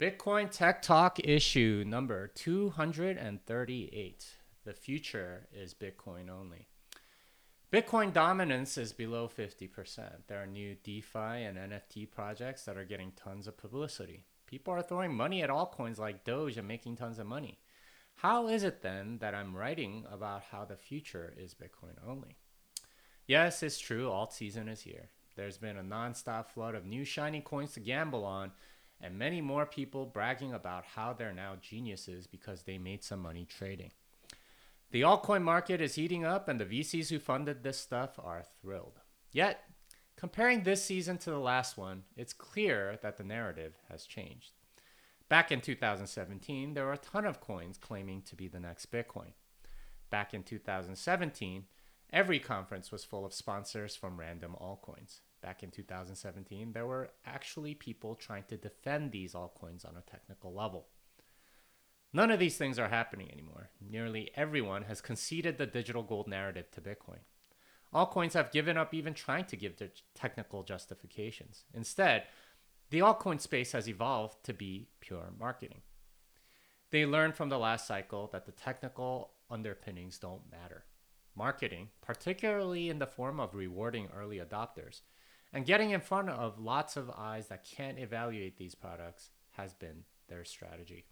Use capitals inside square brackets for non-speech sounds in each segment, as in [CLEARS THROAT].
Bitcoin Tech Talk issue number 238. The future is Bitcoin only. Bitcoin dominance is below 50%. There are new DeFi and NFT projects that are getting tons of publicity. People are throwing money at altcoins like Doge and making tons of money. How is it then that I'm writing about how the future is Bitcoin only? Yes, it's true, alt season is here. There's been a non-stop flood of new shiny coins to gamble on and many more people bragging about how they're now geniuses because they made some money trading. The altcoin market is heating up, and the VCs who funded this stuff are thrilled. Yet, comparing this season to the last one, it's clear that the narrative has changed. Back in 2017, there were a ton of coins claiming to be the next Bitcoin. Back in 2017, every conference was full of sponsors from random altcoins back in 2017, there were actually people trying to defend these altcoins on a technical level. None of these things are happening anymore. Nearly everyone has conceded the digital gold narrative to Bitcoin. Altcoins have given up even trying to give their technical justifications. Instead, the altcoin space has evolved to be pure marketing. They learned from the last cycle that the technical underpinnings don't matter. Marketing, particularly in the form of rewarding early adopters, and getting in front of lots of eyes that can't evaluate these products has been their strategy.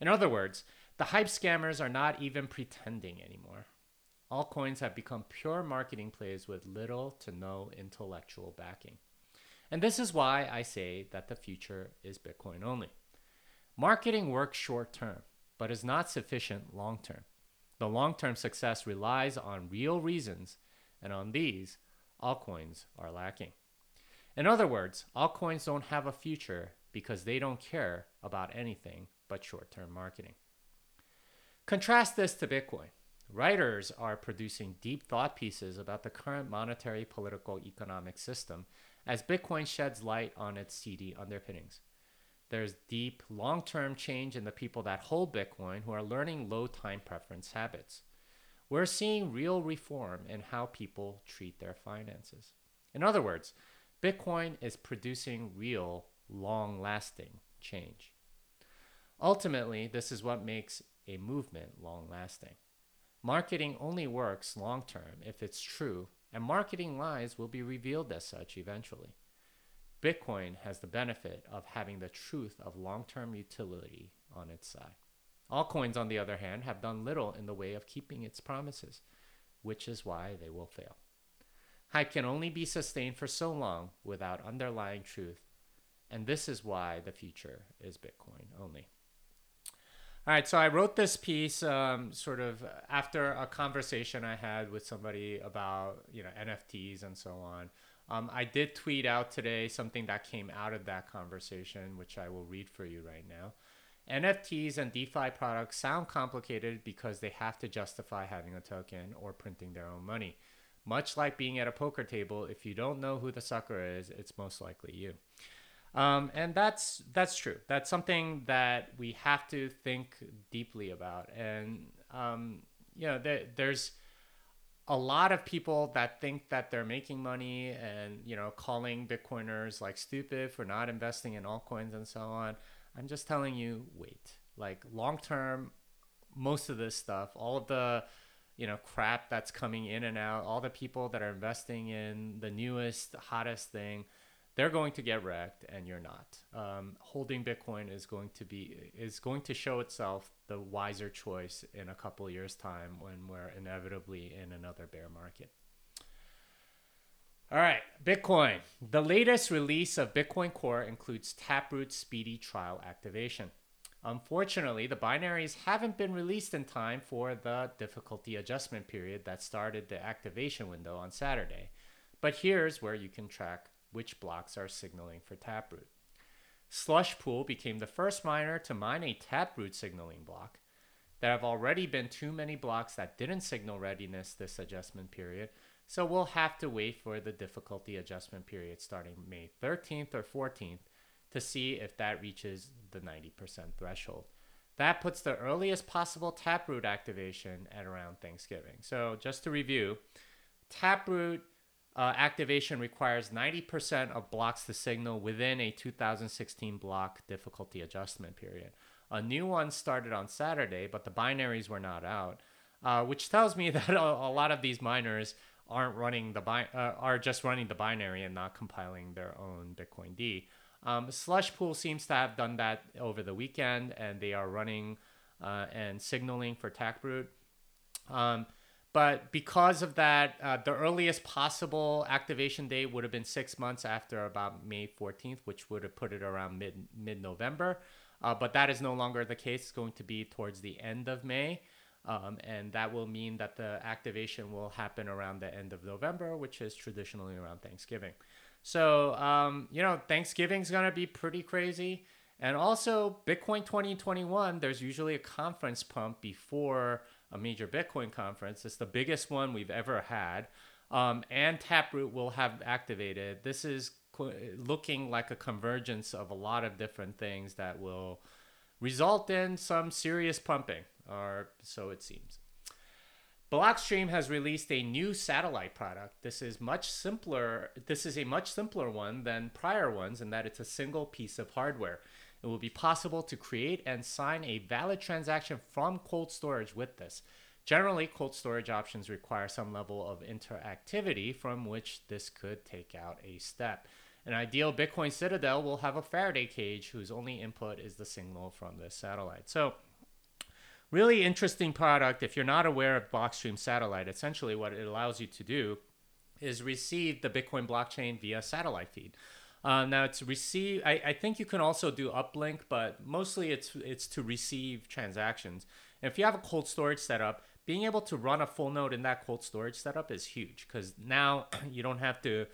In other words, the hype scammers are not even pretending anymore. Altcoins have become pure marketing plays with little to no intellectual backing. And this is why I say that the future is Bitcoin only. Marketing works short term, but is not sufficient long term. The long term success relies on real reasons, and on these, altcoins are lacking. In other words, altcoins don't have a future because they don't care about anything but short term marketing. Contrast this to Bitcoin. Writers are producing deep thought pieces about the current monetary, political, economic system as Bitcoin sheds light on its seedy underpinnings. There's deep, long term change in the people that hold Bitcoin who are learning low time preference habits. We're seeing real reform in how people treat their finances. In other words, Bitcoin is producing real, long lasting change. Ultimately, this is what makes a movement long lasting. Marketing only works long term if it's true, and marketing lies will be revealed as such eventually. Bitcoin has the benefit of having the truth of long term utility on its side. Altcoins, on the other hand, have done little in the way of keeping its promises, which is why they will fail. Hype can only be sustained for so long without underlying truth, and this is why the future is Bitcoin only. All right, so I wrote this piece um, sort of after a conversation I had with somebody about you know NFTs and so on. Um, I did tweet out today something that came out of that conversation, which I will read for you right now. NFTs and DeFi products sound complicated because they have to justify having a token or printing their own money. Much like being at a poker table, if you don't know who the sucker is, it's most likely you. Um, and that's that's true. That's something that we have to think deeply about. And um, you know, there, there's a lot of people that think that they're making money and you know calling Bitcoiners like stupid for not investing in altcoins and so on. I'm just telling you, wait. Like long term, most of this stuff, all of the you know crap that's coming in and out all the people that are investing in the newest hottest thing they're going to get wrecked and you're not um, holding bitcoin is going to be is going to show itself the wiser choice in a couple years time when we're inevitably in another bear market all right bitcoin the latest release of bitcoin core includes taproot speedy trial activation Unfortunately, the binaries haven't been released in time for the difficulty adjustment period that started the activation window on Saturday. But here's where you can track which blocks are signaling for Taproot. Slushpool became the first miner to mine a Taproot signaling block. There have already been too many blocks that didn't signal readiness this adjustment period, so we'll have to wait for the difficulty adjustment period starting May 13th or 14th to see if that reaches the 90% threshold. That puts the earliest possible Taproot activation at around Thanksgiving. So, just to review, Taproot uh, activation requires 90% of blocks to signal within a 2016 block difficulty adjustment period. A new one started on Saturday, but the binaries were not out, uh, which tells me [LAUGHS] that a, a, lot of these miners aren't running the bi- uh, are just running the binary and not compiling their own bitcoind. Um, Slush Pool seems to have done that over the weekend, and they are running uh, and signaling for Taproot. Um, but because of that, uh, the earliest possible activation date would have been six months after about May 14th, which would have put it around mid mid November. Uh, but that is no longer the case. It's going to be towards the end of May. Um, and that will mean that the activation will happen around the end of November, which is traditionally around Thanksgiving. So, um, you know, Thanksgiving is going to be pretty crazy. And also, Bitcoin 2021, there's usually a conference pump before a major Bitcoin conference. It's the biggest one we've ever had. Um, and Taproot will have activated. This is looking like a convergence of a lot of different things that will result in some serious pumping, or so it seems. Blockstream has released a new satellite product. This is much simpler. This is a much simpler one than prior ones in that it's a single piece of hardware. It will be possible to create and sign a valid transaction from cold storage with this. Generally, cold storage options require some level of interactivity from which this could take out a step. An ideal Bitcoin Citadel will have a Faraday cage whose only input is the signal from the satellite. So really interesting product. If you're not aware of Blockstream Satellite, essentially what it allows you to do is receive the Bitcoin blockchain via satellite feed. Uh, now to receive, I, I think you can also do uplink, but mostly it's it's to receive transactions. And if you have a cold storage setup, being able to run a full node in that cold storage setup is huge because now [CLEARS THROAT] you don't have to,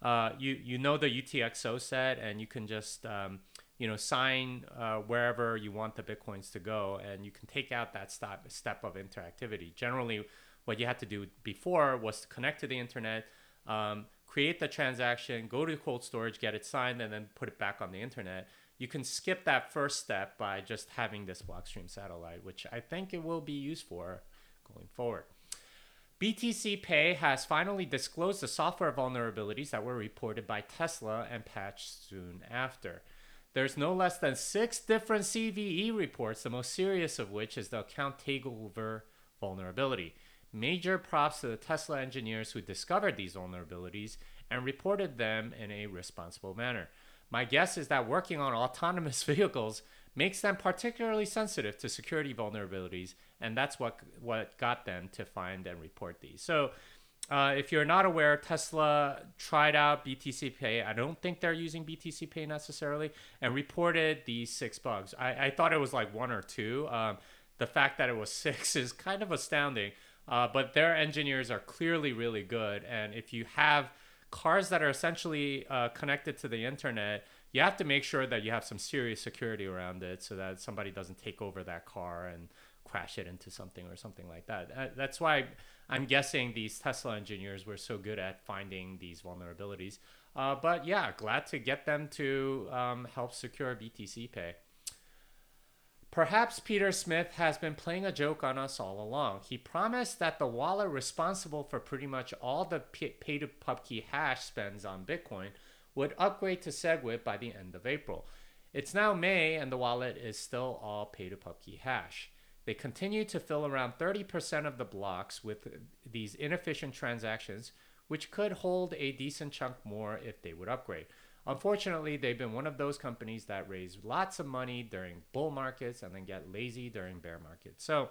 uh, you you know the UTXO set and you can just um, you know sign uh, wherever you want the bitcoins to go and you can take out that step step of interactivity. Generally what you had to do before was to connect to the internet um, create the transaction go to cold storage get it signed and then put it back on the internet. You can skip that first step by just having this blockstream satellite which i think it will be used for going forward. BTC Pay has finally disclosed the software vulnerabilities that were reported by Tesla and patched soon after. There's no less than six different CVE reports, the most serious of which is the account takeover vulnerability. Major props to the Tesla engineers who discovered these vulnerabilities and reported them in a responsible manner. My guess is that working on autonomous [LAUGHS] vehicles makes them particularly sensitive to security vulnerabilities, and that's what what got them to find and report these. So uh, if you're not aware, Tesla tried out BTC Pay. I don't think they're using BTC Pay necessarily, and reported these six bugs. I, I thought it was like one or two. Um, the fact that it was [LAUGHS] six is kind of astounding. Uh, but their engineers are clearly really good, and if you have cars that are essentially uh, connected to the internet, you have to make sure that you have some serious security around it, so that somebody doesn't take over that car and crash it into something or something like that. Uh, that's why I'm guessing these Tesla engineers were so good at finding these vulnerabilities. Uh, but yeah, glad to get them to um, help secure BTC Pay. Perhaps Peter Smith has been playing a joke on us all along. He promised that the wallet responsible for pretty much all the pay to pubkey hash spends on Bitcoin would upgrade to SegWit by the end of April. It's now May and the wallet is still all pay to pubkey hash. They continue to fill around 30% of the blocks with these inefficient transactions, which could hold a decent chunk more if they would upgrade. Unfortunately, they've been one of those companies that raise lots of money during bull markets and then get lazy during bear markets. So,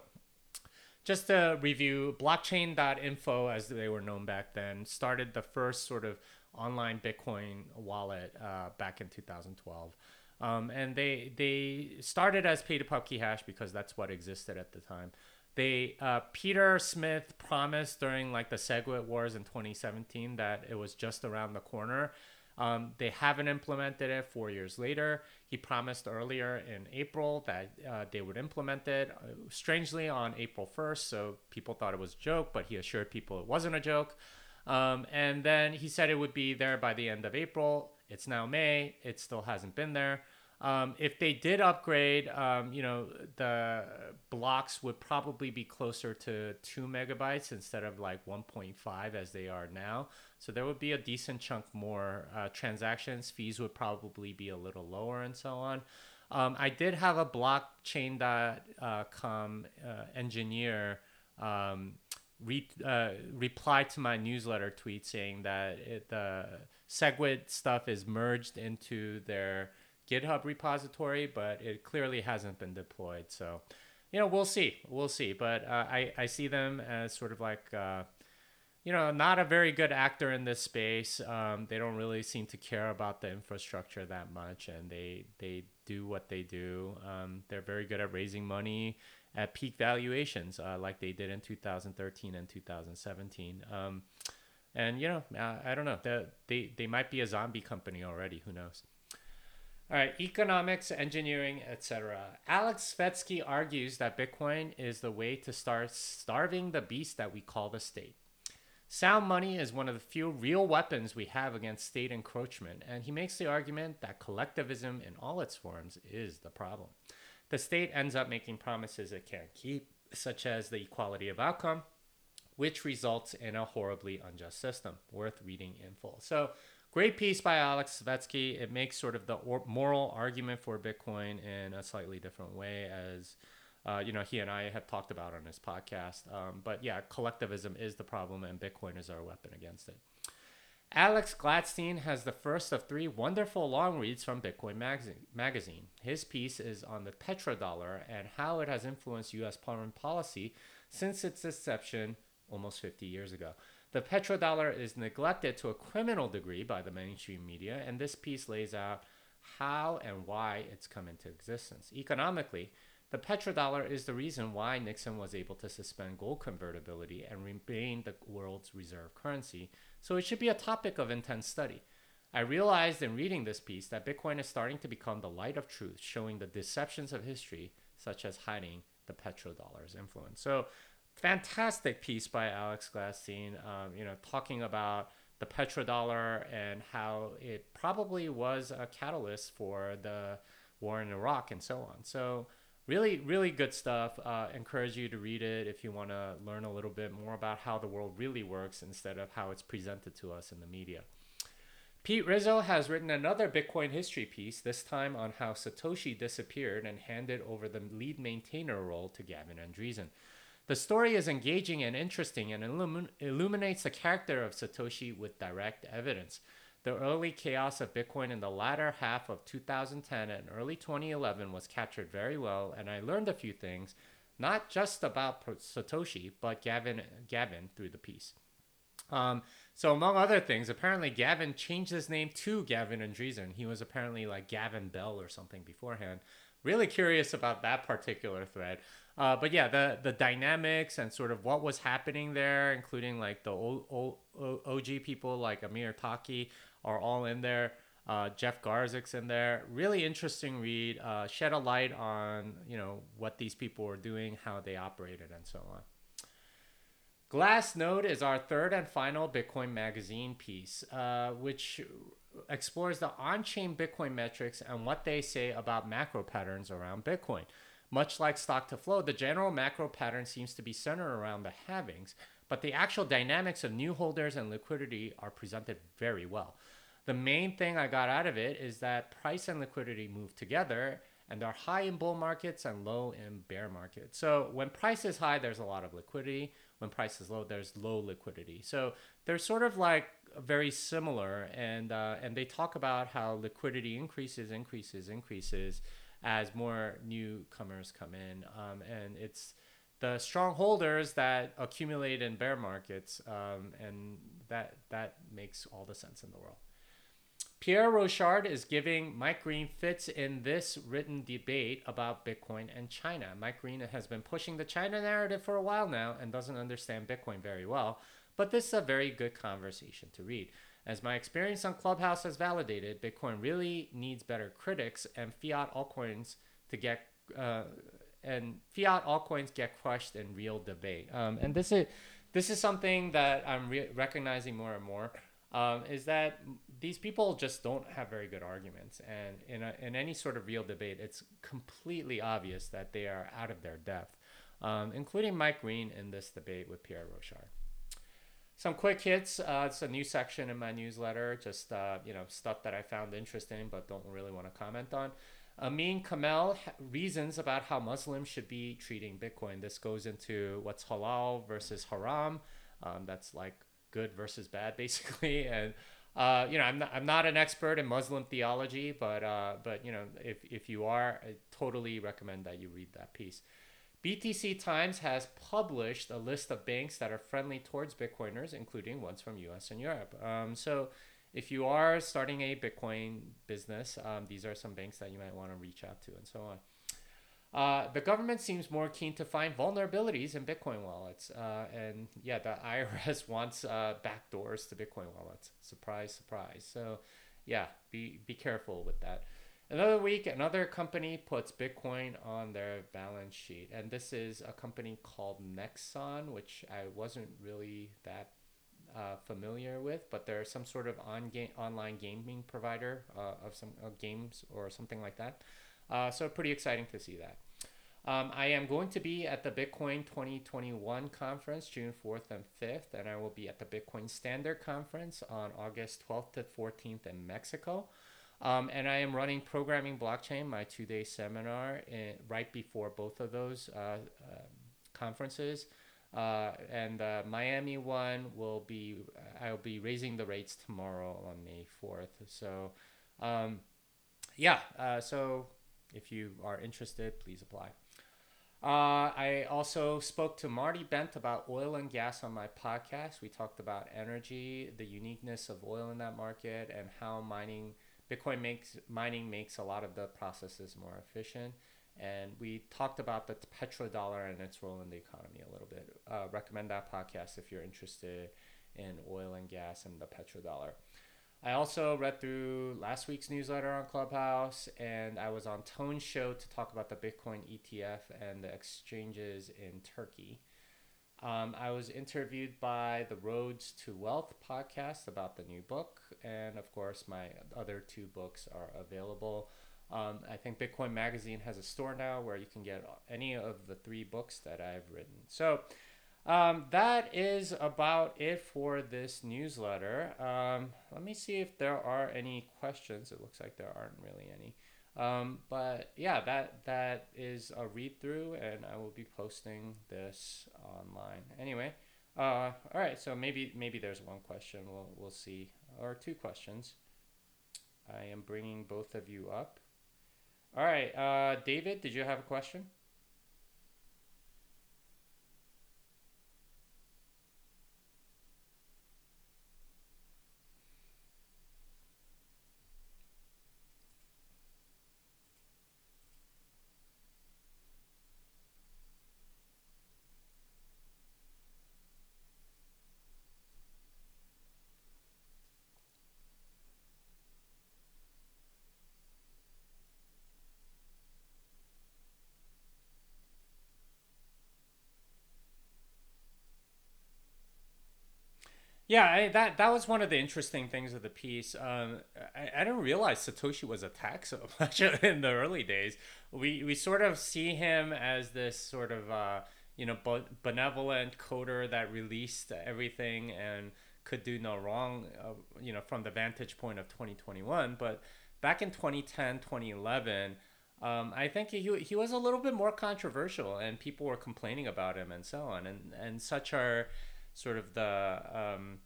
just to review, blockchain.info, as they were known back then, started the first sort of online Bitcoin wallet uh, back in 2012. Um, and they they started as pay to pubkey hash because that's what existed at the time. They uh, Peter Smith promised during like the SegWit wars in 2017 that it was just around the corner. Um, they haven't implemented it four years later. He promised earlier in April that uh, they would implement it, uh, strangely on April 1st. So people thought it was a joke, but he assured people it wasn't a joke. Um, and then he said it would be there by the end of April. It's now May. It still hasn't been there. Um, if they did upgrade, um, you know, the blocks would probably be closer to two megabytes instead of like 1.5 as they are now. So there would be a decent chunk more uh, transactions. Fees would probably be a little lower and so on. Um, I did have a blockchain.com uh, engineer um, re- uh, reply to my newsletter tweet saying that it, the SegWit stuff is merged into their GitHub repository, but it clearly hasn't been deployed. So, you know, we'll see. We'll see. But uh, I, I see them as sort of like, uh, you know, not a very good actor in this space. Um, they don't really seem to care about the infrastructure that much, and they they do what they do. Um, they're very good at raising money at peak valuations, uh, like they did in 2013 and 2017. Um, and you know, uh, I don't know. They, they they might be a zombie company already. Who knows? All right, economics, engineering, etc. Alex Svetski argues that Bitcoin is the way to start starving the beast that we call the state. Sound money is one of the few real weapons we have against state encroachment, and he makes the argument that collectivism in all its forms is the problem. The state ends up making promises it can't keep, such as the equality of outcome, which results in a horribly unjust system. Worth reading in full. So, Great piece by Alex Svetski. It makes sort of the or- moral argument for Bitcoin in a slightly different way, as uh, you know he and I have talked about on his podcast. Um, but yeah, collectivism is the problem, and Bitcoin is our weapon against it. Alex Gladstein has the first of three wonderful long reads from Bitcoin magazine. His piece is on the petrodollar and how it has influenced U.S. foreign policy since its inception almost 50 years ago. The petrodollar is neglected to a criminal degree by the mainstream media, and this piece lays out how and why it's come into existence. Economically, the petrodollar is the reason why Nixon was able to suspend gold convertibility and remain the world's reserve currency, so it should be a topic of intense study. I realized in reading this piece that Bitcoin is starting to become the light of truth, showing the deceptions of history, such as hiding the petrodollar's influence. So fantastic piece by Alex Gladstein, um, you know, talking about the petrodollar and how it probably was a catalyst for the war in Iraq and so on. So really, really good stuff. Uh, encourage you to read it if you want to learn a little bit more about how the world really works instead of how it's presented to us in the media. Pete Rizzo has written another Bitcoin history piece, this time on how Satoshi disappeared and handed over the lead maintainer role to Gavin Andresen. The story is engaging and interesting and illumin- illuminates the character of Satoshi with direct evidence. The early chaos of Bitcoin in the latter half of 2010 and early 2011 was captured very well, and I learned a few things, not just about Satoshi, but Gavin, Gavin through the piece. Um, so among other things, apparently Gavin changed his name to Gavin Andresen. He was apparently like Gavin Bell or something beforehand. Really curious about that particular thread. Uh, but yeah, the the dynamics and sort of what was happening there, including like the old, old OG people like Amir Taaki are all in there. Uh, Jeff Garzik's in there. Really interesting read. Uh, shed a light on you know what these people were doing, how they operated, and so on. Glass Glassnode is our third and final Bitcoin magazine piece, uh, which explores the on-chain Bitcoin metrics and what they say about macro patterns around Bitcoin. Much like stock to flow, the general macro pattern seems to be centered around the halvings, but the actual dynamics of new holders and liquidity are presented very well. The main thing I got out of it is that price and liquidity move together and they're high in bull markets and low in bear markets. So when price is high, there's a lot of liquidity. When price is low, there's low liquidity. So they're sort of like very similar, and uh, and they talk about how liquidity increases, increases, increases, as more newcomers come in. Um, and it's the strong holders that accumulate in bear markets, um, and that that makes all the sense in the world. Pierre Rochard is giving Mike Green fits in this written debate about Bitcoin and China. Mike Green has been pushing the China narrative for a while now and doesn't understand Bitcoin very well, but this is a very good conversation to read. As my experience on Clubhouse has validated, Bitcoin really needs better critics and fiat altcoins to get uh, and fiat altcoins get crushed in real debate. Um, and this is this is something that I'm re- recognizing more and more. um, is that these people just don't have very good arguments. And in, a, in any sort of real debate, it's completely obvious that they are out of their depth, um, including Mike Green in this debate with Pierre Rochard. Some quick hits. Uh, it's a new section in my newsletter, just uh, you know stuff that I found interesting but don't really want to comment on. Amin Kamel reasons about how Muslims should be treating Bitcoin. This goes into what's halal versus haram. Um, that's like good versus bad, [LAUGHS] basically. And uh, you know, I'm not, I'm not an expert in Muslim theology, but uh, but you know, if if you are, I totally recommend that you read that piece. BTC Times has published a list of banks that are friendly towards Bitcoiners, including ones from US and Europe. Um, so if you are starting a Bitcoin business, um, these are some banks that you might want to reach out to and so on. Uh, the government seems more keen to find vulnerabilities in Bitcoin wallets. Uh, and yeah, the [LAUGHS] IRS wants uh, backdoors to Bitcoin wallets. Surprise, surprise. So yeah, be, be careful with that. Another week, another company puts Bitcoin on their balance sheet. And this is a company called Nexon, which I wasn't really that uh, familiar with, but they're some sort of on game, online gaming provider uh, of some games or something like that. Uh, so pretty exciting to see that. Um, I am going to be at the Bitcoin 2021 conference June 4th and 5th, and I will be at the Bitcoin Standard Conference on August 12th to 14th in Mexico. Um, and I am running Programming Blockchain, my two day seminar, in, right before both of those uh, uh, conferences. Uh, and the Miami one will be, I'll be raising the rates tomorrow on May 4th. So, um, yeah, uh, so if you are interested, please apply. Uh, I also spoke to Marty Bent about oil and gas on my podcast. We talked about energy, the uniqueness of oil in that market, and how mining Bitcoin makes mining makes a lot of the processes more efficient. And we talked about the petrodollar and its role in the economy a little bit. Uh, recommend that podcast if you're interested in oil and gas and the petrodollar. I also read through last week's newsletter on Clubhouse, and I was on Tone's show to talk about the Bitcoin ETF and the exchanges in Turkey. Um, I was interviewed by the Roads to Wealth podcast about the new book, and of course, my other two books are available. Um, I think Bitcoin Magazine has a store now where you can get any of the three books that I've written. So um, that is about it for this newsletter. Um, let me see if there are any questions. It looks like there aren't really any. Um, but yeah, that that is a read through, and I will be posting this online. Anyway, uh, all right. So maybe maybe there's one question. We'll we'll see, or two questions. I am bringing both of you up. All right, uh, David, did you have a question? Yeah, I, that that was one of the interesting things of the piece. Um, I, I didn't realize Satoshi was attacked so much in the early days. We we sort of see him as this sort of uh, you know benevolent coder that released everything and could do no wrong. Uh, you know, from the vantage point of 2021, but back in 2010, 2011. Um, I think he, he was a little bit more controversial, and people were complaining about him and so on, and and such are sort of the um,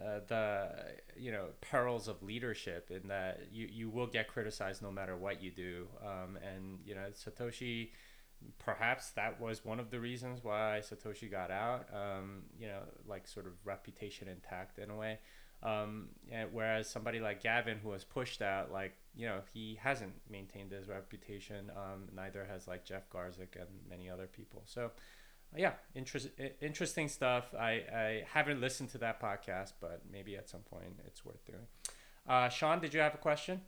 uh, the you know perils of leadership in that you, you will get criticized no matter what you do. Um, and you know satoshi perhaps that was one of the reasons why satoshi got out um, you know like sort of reputation intact in a way. Um, and whereas somebody like gavin who was pushed out like you know he hasn't maintained his reputation um, neither has like jeff garzik and many other people. So yeah, interest, interesting stuff. I, I haven't listened to that podcast, but maybe at some point it's worth doing. Uh, Sean, did you have a question?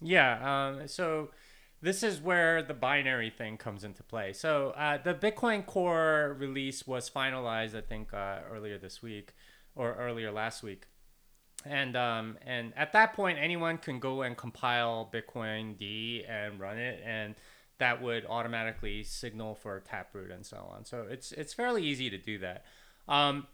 Yeah. Um, so this is where the binary thing comes into play. So uh, the Bitcoin Core release was finalized, I think, uh, earlier this week or earlier last week. And um, and at that point, anyone can go and compile bitcoind and run it, and that would automatically signal for Taproot and so on. So it's it's fairly easy to do that. Um,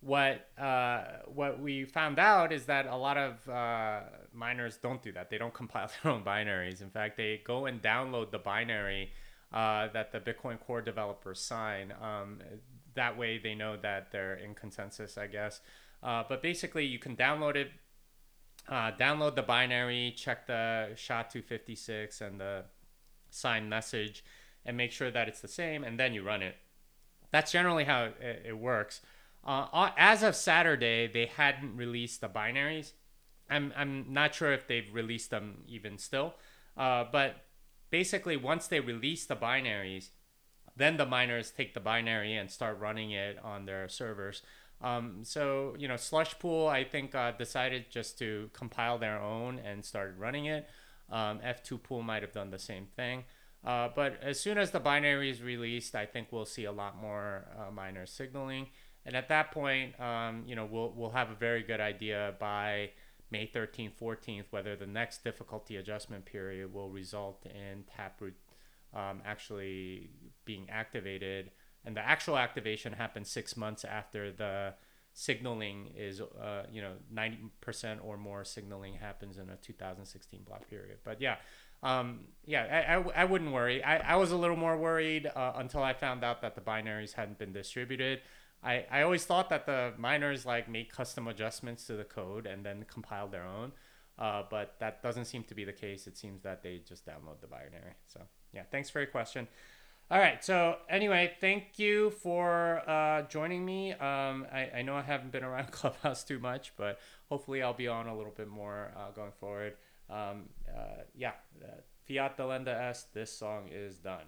what uh, what we found out is that a lot of uh, miners don't do that. They don't [LAUGHS] compile their own binaries. In fact, they go and download the binary uh, that the Bitcoin Core developers sign. Um, that way, they know that they're in consensus, I guess. Uh, but basically, you can download it, uh, download the binary, check the SHA-256 and the signed message, and make sure that it's the same, and then you run it. That's generally how it, it works. Uh, as of Saturday, they hadn't released the binaries. I'm, I'm not sure if they've released them even still. Uh, but basically, once they release the binaries, then the miners take the binary and start running it on their servers. Um, so, you know, Slushpool, I think, uh, decided just to compile their own and started running it. Um, F2 Pool might have done the same thing. Uh, but as soon as the binary is released, I think we'll see a lot more uh, miners signaling. And at that point, um, you know, we'll we'll have a very good idea by May 13th, 14th whether the next difficulty adjustment period will result in Taproot um, actually being activated. And the actual activation happens six months after the signaling is, uh, you know, 90% or more signaling happens in a 2016 block period. But yeah, um, yeah, I, I, I, wouldn't worry. I, I was a little more worried uh, until I found out that the binaries hadn't been distributed. I, I always thought that the miners like make custom adjustments to the code and then compile their own. Uh, but that doesn't seem to be the case. It seems that they just download the binary. So yeah, thanks for your question. All right. So anyway, thank you for uh, joining me. Um, I, I know I haven't been around [LAUGHS] Clubhouse too much, but hopefully I'll be on a little bit more uh, going forward. Um, uh, yeah, uh, Fiat Delenda Est. This song is done.